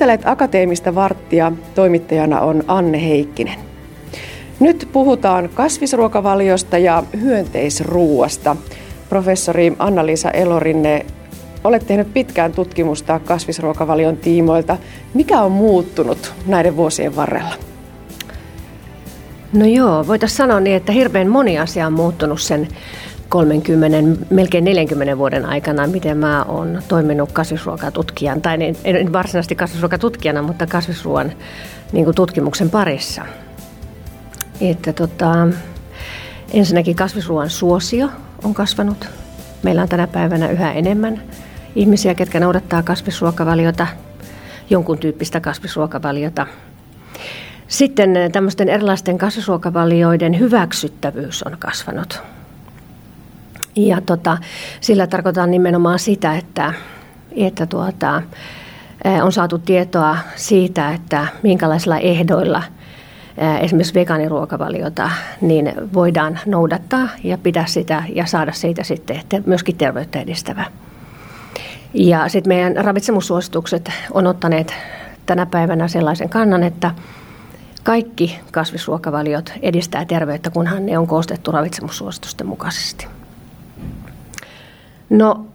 Kuuntelet Akateemista varttia, toimittajana on Anne Heikkinen. Nyt puhutaan kasvisruokavaliosta ja hyönteisruuasta. Professori Anna-Liisa Elorinne, olet tehnyt pitkään tutkimusta kasvisruokavalion tiimoilta. Mikä on muuttunut näiden vuosien varrella? No joo, voitaisiin sanoa niin, että hirveän moni asia on muuttunut sen 30, melkein 40 vuoden aikana, miten mä oon toiminut kasvisruokatutkijan, tai niin, en varsinaisesti kasvisruokatutkijana, mutta kasvisruoan niin kuin tutkimuksen parissa. Että tota, ensinnäkin kasvisruoan suosio on kasvanut. Meillä on tänä päivänä yhä enemmän ihmisiä, ketkä noudattaa kasvisruokavaliota, jonkun tyyppistä kasvisruokavaliota. Sitten tämmöisten erilaisten kasvisruokavalioiden hyväksyttävyys on kasvanut. Ja tota, sillä tarkoitan nimenomaan sitä, että, että tuota, on saatu tietoa siitä, että minkälaisilla ehdoilla esimerkiksi vegaaniruokavaliota niin voidaan noudattaa ja pitää sitä ja saada siitä sitten myöskin terveyttä edistävä. Ja sitten meidän ravitsemussuositukset on ottaneet tänä päivänä sellaisen kannan, että kaikki kasvisruokavaliot edistää terveyttä, kunhan ne on koostettu ravitsemussuositusten mukaisesti. No,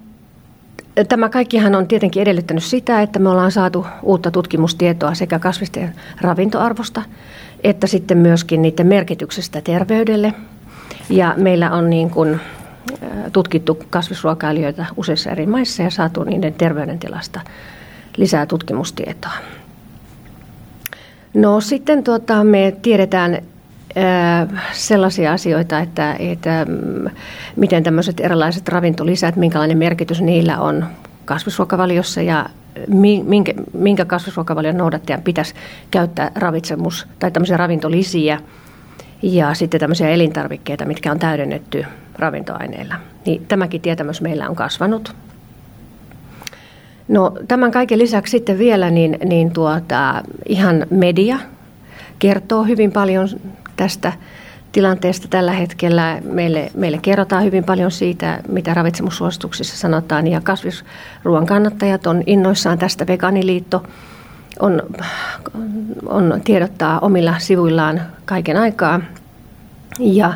tämä kaikkihan on tietenkin edellyttänyt sitä, että me ollaan saatu uutta tutkimustietoa sekä kasvisten ravintoarvosta että sitten myöskin niiden merkityksestä terveydelle. Ja meillä on niin kuin tutkittu kasvisruokailijoita useissa eri maissa ja saatu niiden terveydentilasta lisää tutkimustietoa. No sitten tuota, me tiedetään sellaisia asioita, että, että mm, miten tämmöiset erilaiset ravintolisät, minkälainen merkitys niillä on kasvisruokavaliossa ja minkä, minkä kasvisruokavalion noudattajan pitäisi käyttää ravitsemus- tai tämmöisiä ravintolisiä ja sitten tämmöisiä elintarvikkeita, mitkä on täydennetty ravintoaineilla. Niin tämäkin tietämys meillä on kasvanut. No, tämän kaiken lisäksi sitten vielä niin, niin tuota, ihan media kertoo hyvin paljon tästä tilanteesta tällä hetkellä. Meille, meille kerrotaan hyvin paljon siitä, mitä ravitsemussuosituksissa sanotaan, ja kasvisruoan kannattajat on innoissaan tästä. Vegaaniliitto on, on tiedottaa omilla sivuillaan kaiken aikaa. Ja,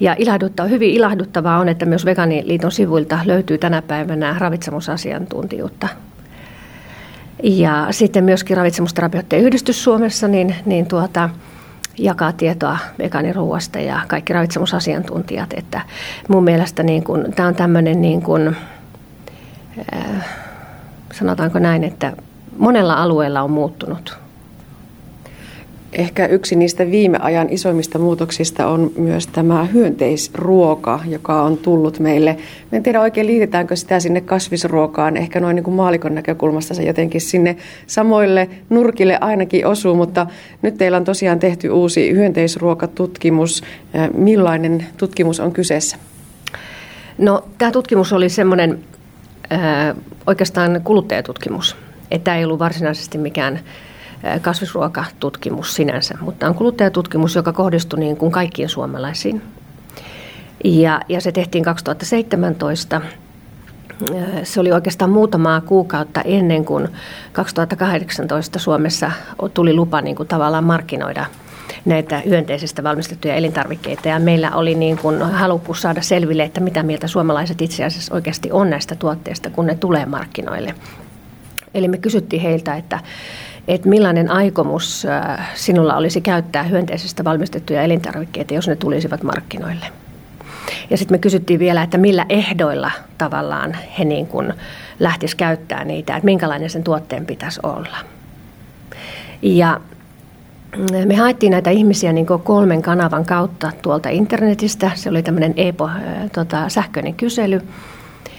ja ilahduttava, hyvin ilahduttavaa on, että myös Vegaaniliiton sivuilta löytyy tänä päivänä ravitsemusasiantuntijuutta. Ja sitten myöskin ravitsemusterapeuttien yhdistys Suomessa, niin, niin tuota, jakaa tietoa vegaaniruuasta ja kaikki ravitsemusasiantuntijat. Että mun mielestä niin kun, tämä on tämmöinen, niin kun, äh, sanotaanko näin, että monella alueella on muuttunut Ehkä yksi niistä viime ajan isoimmista muutoksista on myös tämä hyönteisruoka, joka on tullut meille. en tiedä oikein liitetäänkö sitä sinne kasvisruokaan, ehkä noin niin kuin maalikon näkökulmasta se jotenkin sinne samoille nurkille ainakin osuu, mutta nyt teillä on tosiaan tehty uusi hyönteisruokatutkimus. Millainen tutkimus on kyseessä? No, tämä tutkimus oli semmoinen äh, oikeastaan kuluttajatutkimus. Että ei ollut varsinaisesti mikään kasvisruokatutkimus sinänsä, mutta on kuluttajatutkimus, joka kohdistui niin kuin kaikkiin suomalaisiin. Ja, ja se tehtiin 2017. Se oli oikeastaan muutamaa kuukautta ennen kuin 2018 Suomessa tuli lupa niin kuin tavallaan markkinoida näitä hyönteisistä valmistettuja elintarvikkeita. Ja meillä oli niin kuin halukkuus saada selville, että mitä mieltä suomalaiset itse asiassa oikeasti on näistä tuotteista, kun ne tulee markkinoille. Eli me kysyttiin heiltä, että, että millainen aikomus äh, sinulla olisi käyttää hyönteisestä valmistettuja elintarvikkeita, jos ne tulisivat markkinoille. Ja sitten me kysyttiin vielä, että millä ehdoilla tavallaan he niin kuin lähtis käyttää niitä, että minkälainen sen tuotteen pitäisi olla. Ja me haettiin näitä ihmisiä niin kolmen kanavan kautta tuolta internetistä. Se oli tämmöinen EPO, äh, tota, sähköinen kysely.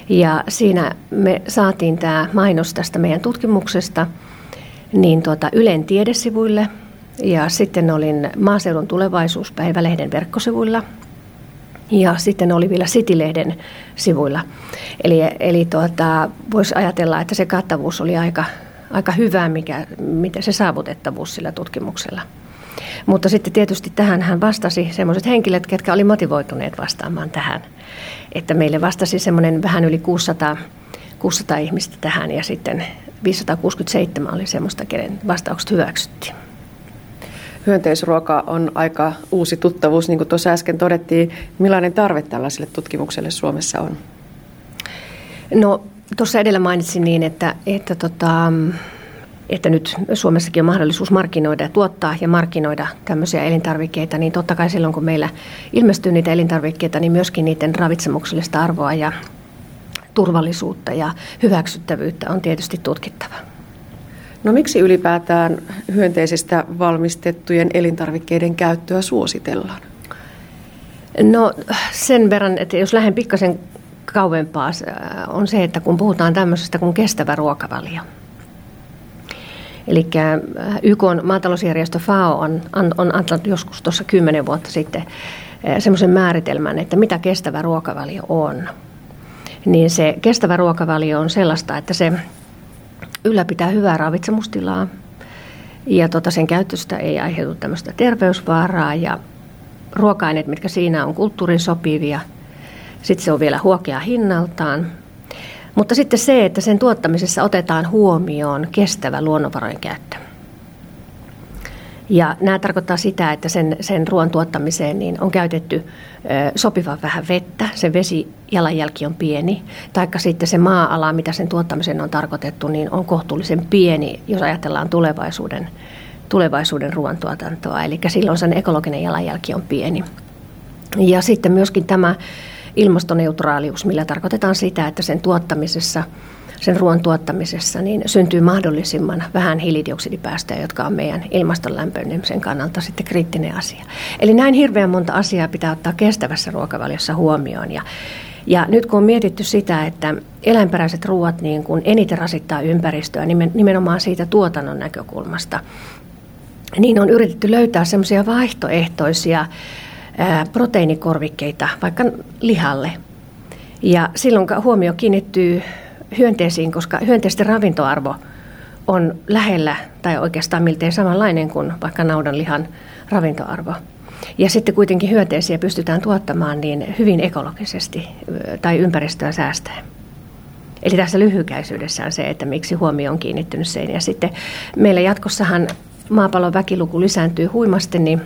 Ja siinä me saatiin tämä mainos tästä meidän tutkimuksesta – niin tuota Ylen tiedesivuille ja sitten olin Maaseudun tulevaisuuspäivälehden verkkosivuilla ja sitten oli vielä City-lehden sivuilla. Eli, eli tuota, voisi ajatella, että se kattavuus oli aika, aika hyvä, mikä, miten se saavutettavuus sillä tutkimuksella. Mutta sitten tietysti tähän hän vastasi sellaiset henkilöt, ketkä oli motivoituneet vastaamaan tähän. Että meille vastasi semmoinen vähän yli 600, 600 ihmistä tähän ja sitten 567 oli semmoista, kenen vastaukset hyväksyttiin. Hyönteisruoka on aika uusi tuttavuus, niin kuin tuossa äsken todettiin. Millainen tarve tällaiselle tutkimukselle Suomessa on? No tuossa edellä mainitsin niin, että, että, tota, että nyt Suomessakin on mahdollisuus markkinoida ja tuottaa ja markkinoida tämmöisiä elintarvikkeita, niin totta kai silloin kun meillä ilmestyy niitä elintarvikkeita, niin myöskin niiden ravitsemuksellista arvoa ja turvallisuutta ja hyväksyttävyyttä on tietysti tutkittava. No miksi ylipäätään hyönteisistä valmistettujen elintarvikkeiden käyttöä suositellaan? No sen verran, että jos lähden pikkasen kauempaa, on se, että kun puhutaan tämmöisestä kuin kestävä ruokavalio. Eli YK on maatalousjärjestö FAO on, on antanut joskus tuossa kymmenen vuotta sitten semmoisen määritelmän, että mitä kestävä ruokavalio on. Niin se kestävä ruokavalio on sellaista, että se ylläpitää hyvää ravitsemustilaa ja tota, sen käytöstä ei aiheutu tämmöistä terveysvaaraa ja ruoka-aineet, mitkä siinä on kulttuurin sopivia. Sitten se on vielä huokea hinnaltaan. Mutta sitten se, että sen tuottamisessa otetaan huomioon kestävä luonnonvarojen käyttö. Ja nämä tarkoittaa sitä, että sen, sen ruoan tuottamiseen niin on käytetty sopivan vähän vettä, se vesi jalanjälki on pieni, taikka sitten se maa-ala, mitä sen tuottamiseen on tarkoitettu, niin on kohtuullisen pieni, jos ajatellaan tulevaisuuden, tulevaisuuden ruoantuotantoa. Eli silloin sen ekologinen jalanjälki on pieni. Ja sitten myöskin tämä ilmastoneutraalius, millä tarkoitetaan sitä, että sen tuottamisessa – sen ruoan tuottamisessa, niin syntyy mahdollisimman vähän hiilidioksidipäästöjä, jotka on meidän ilmaston lämpenemisen kannalta sitten kriittinen asia. Eli näin hirveän monta asiaa pitää ottaa kestävässä ruokavaliossa huomioon. Ja, ja nyt kun on mietitty sitä, että eläinperäiset ruoat niin kuin eniten rasittaa ympäristöä nimenomaan siitä tuotannon näkökulmasta, niin on yritetty löytää semmoisia vaihtoehtoisia proteiinikorvikkeita vaikka lihalle. Ja silloin huomio kiinnittyy hyönteisiin, koska hyönteisten ravintoarvo on lähellä tai oikeastaan miltei samanlainen kuin vaikka naudanlihan ravintoarvo. Ja sitten kuitenkin hyönteisiä pystytään tuottamaan niin hyvin ekologisesti tai ympäristöä säästäen. Eli tässä lyhykäisyydessä on se, että miksi huomio on kiinnittynyt sen. Ja sitten meillä jatkossahan maapallon väkiluku lisääntyy huimasti, niin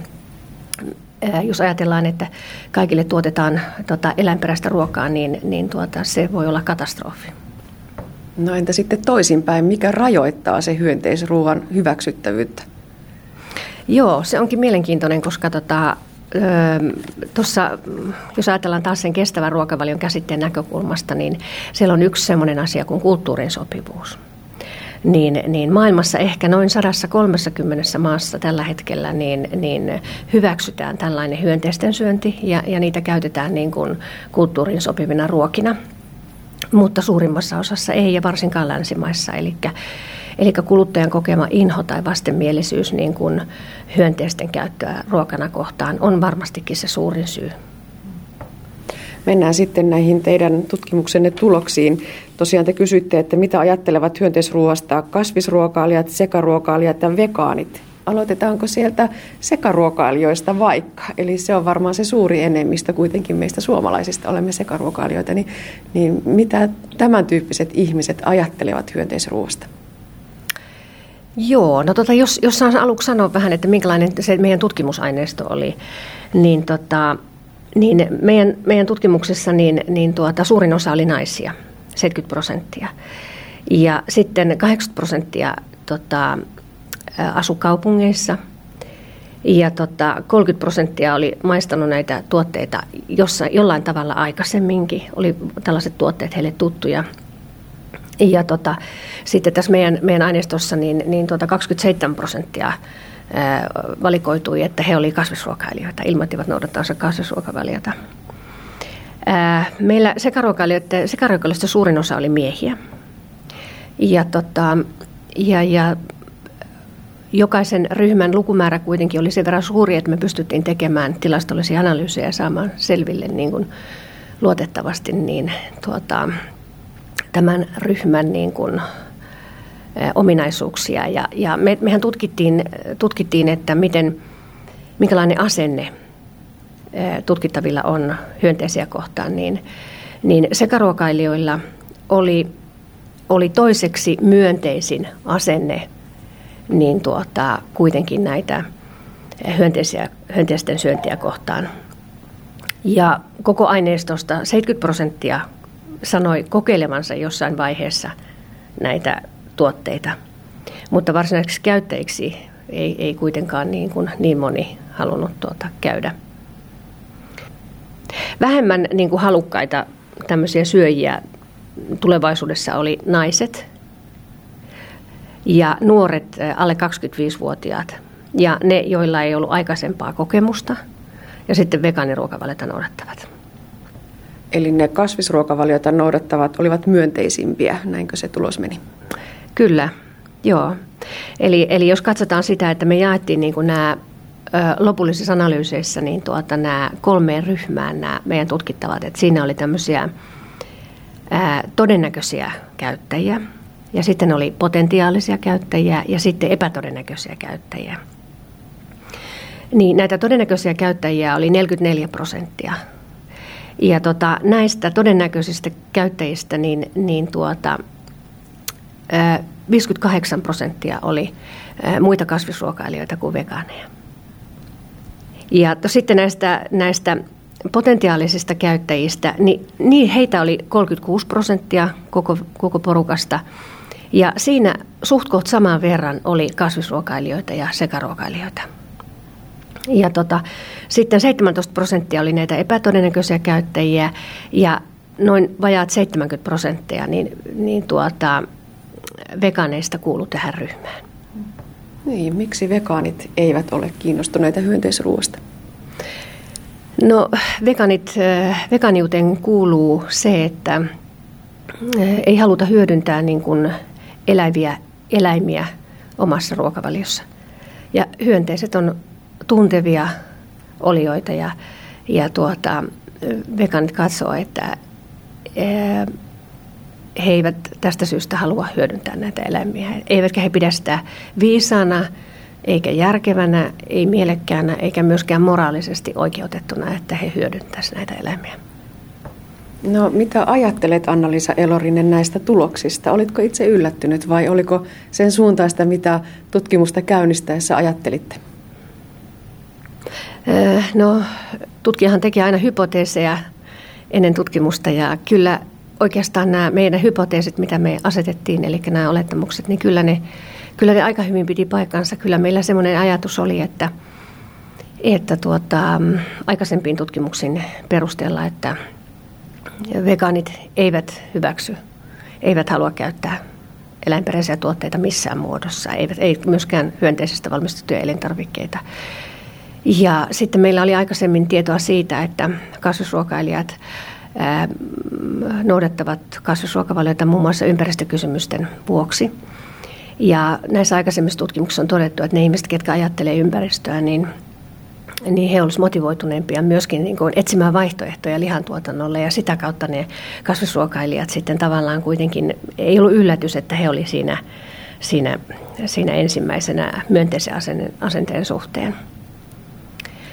jos ajatellaan, että kaikille tuotetaan tota, eläinperäistä ruokaa, niin, niin tuota, se voi olla katastrofi. No entä sitten toisinpäin, mikä rajoittaa se hyönteisruoan hyväksyttävyyttä? Joo, se onkin mielenkiintoinen, koska tota, Tuossa, jos ajatellaan taas sen kestävän ruokavalion käsitteen näkökulmasta, niin siellä on yksi sellainen asia kuin kulttuurin sopivuus. Niin, niin maailmassa ehkä noin 130 maassa tällä hetkellä niin, niin hyväksytään tällainen hyönteisten syönti ja, ja niitä käytetään niin kuin kulttuurin sopivina ruokina – mutta suurimmassa osassa ei ja varsinkaan länsimaissa. Eli, eli kuluttajan kokema inho tai vastenmielisyys niin kuin hyönteisten käyttöä ruokana kohtaan on varmastikin se suurin syy. Mennään sitten näihin teidän tutkimuksenne tuloksiin. Tosiaan te kysyitte, että mitä ajattelevat hyönteisruoasta kasvisruokailijat, sekaruokailijat ja vegaanit aloitetaanko sieltä sekaruokailijoista vaikka? Eli se on varmaan se suuri enemmistö kuitenkin meistä suomalaisista olemme sekaruokailijoita. Niin, niin mitä tämän tyyppiset ihmiset ajattelevat hyönteisruoasta? Joo, no tota, jos, jos saan aluksi sanoa vähän, että minkälainen se meidän tutkimusaineisto oli, niin, tota, niin meidän, meidän tutkimuksessa niin, niin tuota, suurin osa oli naisia, 70 prosenttia. Ja sitten 80 prosenttia tota, asu kaupungeissa. Ja tota, 30 prosenttia oli maistanut näitä tuotteita jossa, jollain tavalla aikaisemminkin. Oli tällaiset tuotteet heille tuttuja. Ja tota, sitten tässä meidän, meidän aineistossa niin, niin tota 27 prosenttia valikoitui, että he olivat kasvisruokailijoita, ilmoittivat noudattansa kasvisruokavaliota. Ää, meillä sekaruokailijoista suurin osa oli miehiä. Ja, tota, ja, ja jokaisen ryhmän lukumäärä kuitenkin oli sen verran suuri, että me pystyttiin tekemään tilastollisia analyysejä ja saamaan selville niin kuin luotettavasti niin, tuota, tämän ryhmän niin kuin, ominaisuuksia. Ja, ja me, mehän tutkittiin, tutkittiin, että miten, minkälainen asenne tutkittavilla on hyönteisiä kohtaan, niin, niin sekaruokailijoilla oli oli toiseksi myönteisin asenne niin tuota, kuitenkin näitä hyönteisiä, hyönteisten syöntiä kohtaan. Ja koko aineistosta 70 prosenttia sanoi kokeilevansa jossain vaiheessa näitä tuotteita, mutta varsinaisiksi käyttäjiksi ei, ei kuitenkaan niin, kuin niin moni halunnut tuota käydä. Vähemmän niin kuin halukkaita tämmöisiä syöjiä tulevaisuudessa oli naiset ja nuoret alle 25-vuotiaat ja ne, joilla ei ollut aikaisempaa kokemusta ja sitten vegaaniruokavaliota noudattavat. Eli ne kasvisruokavaliota noudattavat olivat myönteisimpiä, näinkö se tulos meni? Kyllä, joo. Eli, eli jos katsotaan sitä, että me jaettiin niin kuin nämä lopullisissa analyyseissä niin tuota, nämä kolmeen ryhmään nämä meidän tutkittavat, että siinä oli tämmöisiä ää, todennäköisiä käyttäjiä ja sitten oli potentiaalisia käyttäjiä ja sitten epätodennäköisiä käyttäjiä. Niin näitä todennäköisiä käyttäjiä oli 44 prosenttia. Ja tota, näistä todennäköisistä käyttäjistä niin, niin tuota, 58 prosenttia oli muita kasvisruokailijoita kuin vegaaneja. Ja sitten näistä, näistä potentiaalisista käyttäjistä, niin, niin heitä oli 36 prosenttia koko, koko porukasta. Ja siinä suht saman verran oli kasvisruokailijoita ja sekaruokailijoita. Ja tota, sitten 17 prosenttia oli näitä epätodennäköisiä käyttäjiä ja noin vajaat 70 prosenttia niin, niin tuota, vegaaneista kuulu tähän ryhmään. Niin, miksi vegaanit eivät ole kiinnostuneita hyönteisruoasta? No veganit, äh, veganiuteen kuuluu se, että äh, ei haluta hyödyntää niin kuin eläviä eläimiä omassa ruokavaliossa. Ja hyönteiset on tuntevia olioita ja, ja tuota, veganit katsoo, että äh, he eivät tästä syystä halua hyödyntää näitä eläimiä. Eivätkä he pidä sitä viisana eikä järkevänä, ei mielekkäänä eikä myöskään moraalisesti oikeutettuna, että he hyödyntäisivät näitä eläimiä. No mitä ajattelet Anna-Liisa Elorinen näistä tuloksista? Olitko itse yllättynyt vai oliko sen suuntaista, mitä tutkimusta käynnistäessä ajattelitte? No tutkijahan teki aina hypoteeseja ennen tutkimusta ja kyllä oikeastaan nämä meidän hypoteesit, mitä me asetettiin, eli nämä olettamukset, niin kyllä ne, kyllä ne aika hyvin piti paikkansa. Kyllä meillä semmoinen ajatus oli, että, että tuota, aikaisempiin tutkimuksiin perusteella, että vegaanit eivät hyväksy, eivät halua käyttää eläinperäisiä tuotteita missään muodossa, eivät, ei myöskään hyönteisestä valmistettuja elintarvikkeita. Ja sitten meillä oli aikaisemmin tietoa siitä, että kasvisruokailijat noudattavat kasvisruokavaliota muun muassa ympäristökysymysten vuoksi. Ja näissä aikaisemmissa tutkimuksissa on todettu, että ne ihmiset, ketkä ajattelee ympäristöä, niin, niin he olisivat motivoituneempia myöskin niin kuin etsimään vaihtoehtoja lihantuotannolle. Ja sitä kautta ne kasvisruokailijat sitten tavallaan kuitenkin, ei ollut yllätys, että he olivat siinä, siinä, siinä ensimmäisenä myönteisen asenteen suhteen.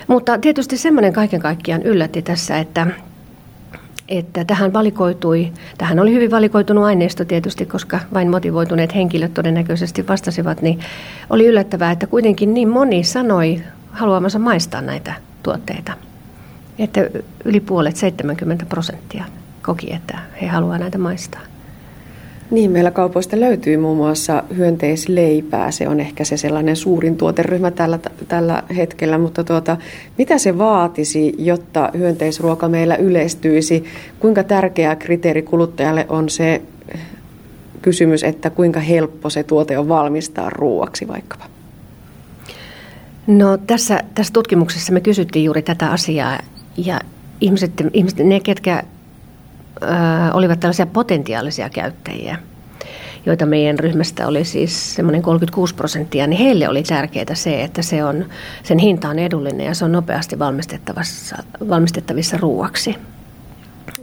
Mutta tietysti semmoinen kaiken kaikkiaan yllätti tässä, että että tähän valikoitui, tähän oli hyvin valikoitunut aineisto tietysti, koska vain motivoituneet henkilöt todennäköisesti vastasivat, niin oli yllättävää, että kuitenkin niin moni sanoi haluamansa maistaa näitä tuotteita. Että yli puolet, 70 prosenttia koki, että he haluavat näitä maistaa. Niin, meillä kaupoista löytyy muun muassa hyönteisleipää. Se on ehkä se sellainen suurin tuoteryhmä tällä, tällä hetkellä, mutta tuota, mitä se vaatisi, jotta hyönteisruoka meillä yleistyisi? Kuinka tärkeä kriteeri kuluttajalle on se kysymys, että kuinka helppo se tuote on valmistaa ruuaksi vaikkapa? No tässä, tässä tutkimuksessa me kysyttiin juuri tätä asiaa ja ihmiset, ihmiset ne, ketkä olivat tällaisia potentiaalisia käyttäjiä, joita meidän ryhmästä oli siis semmoinen 36 prosenttia, niin heille oli tärkeää se, että se on, sen hinta on edullinen ja se on nopeasti valmistettavissa, valmistettavissa ruuaksi.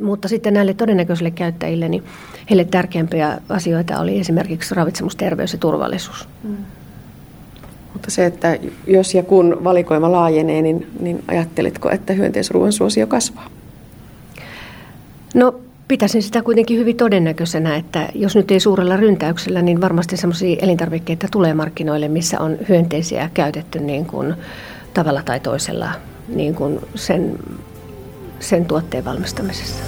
Mutta sitten näille todennäköisille käyttäjille, niin heille tärkeimpiä asioita oli esimerkiksi ravitsemus, terveys ja turvallisuus. Mm. Mutta se, että jos ja kun valikoima laajenee, niin, niin ajattelitko, että hyönteisruoan suosio kasvaa? No pitäisin sitä kuitenkin hyvin todennäköisenä, että jos nyt ei suurella ryntäyksellä, niin varmasti sellaisia elintarvikkeita tulee markkinoille, missä on hyönteisiä käytetty niin kuin tavalla tai toisella niin kuin sen, sen tuotteen valmistamisessa.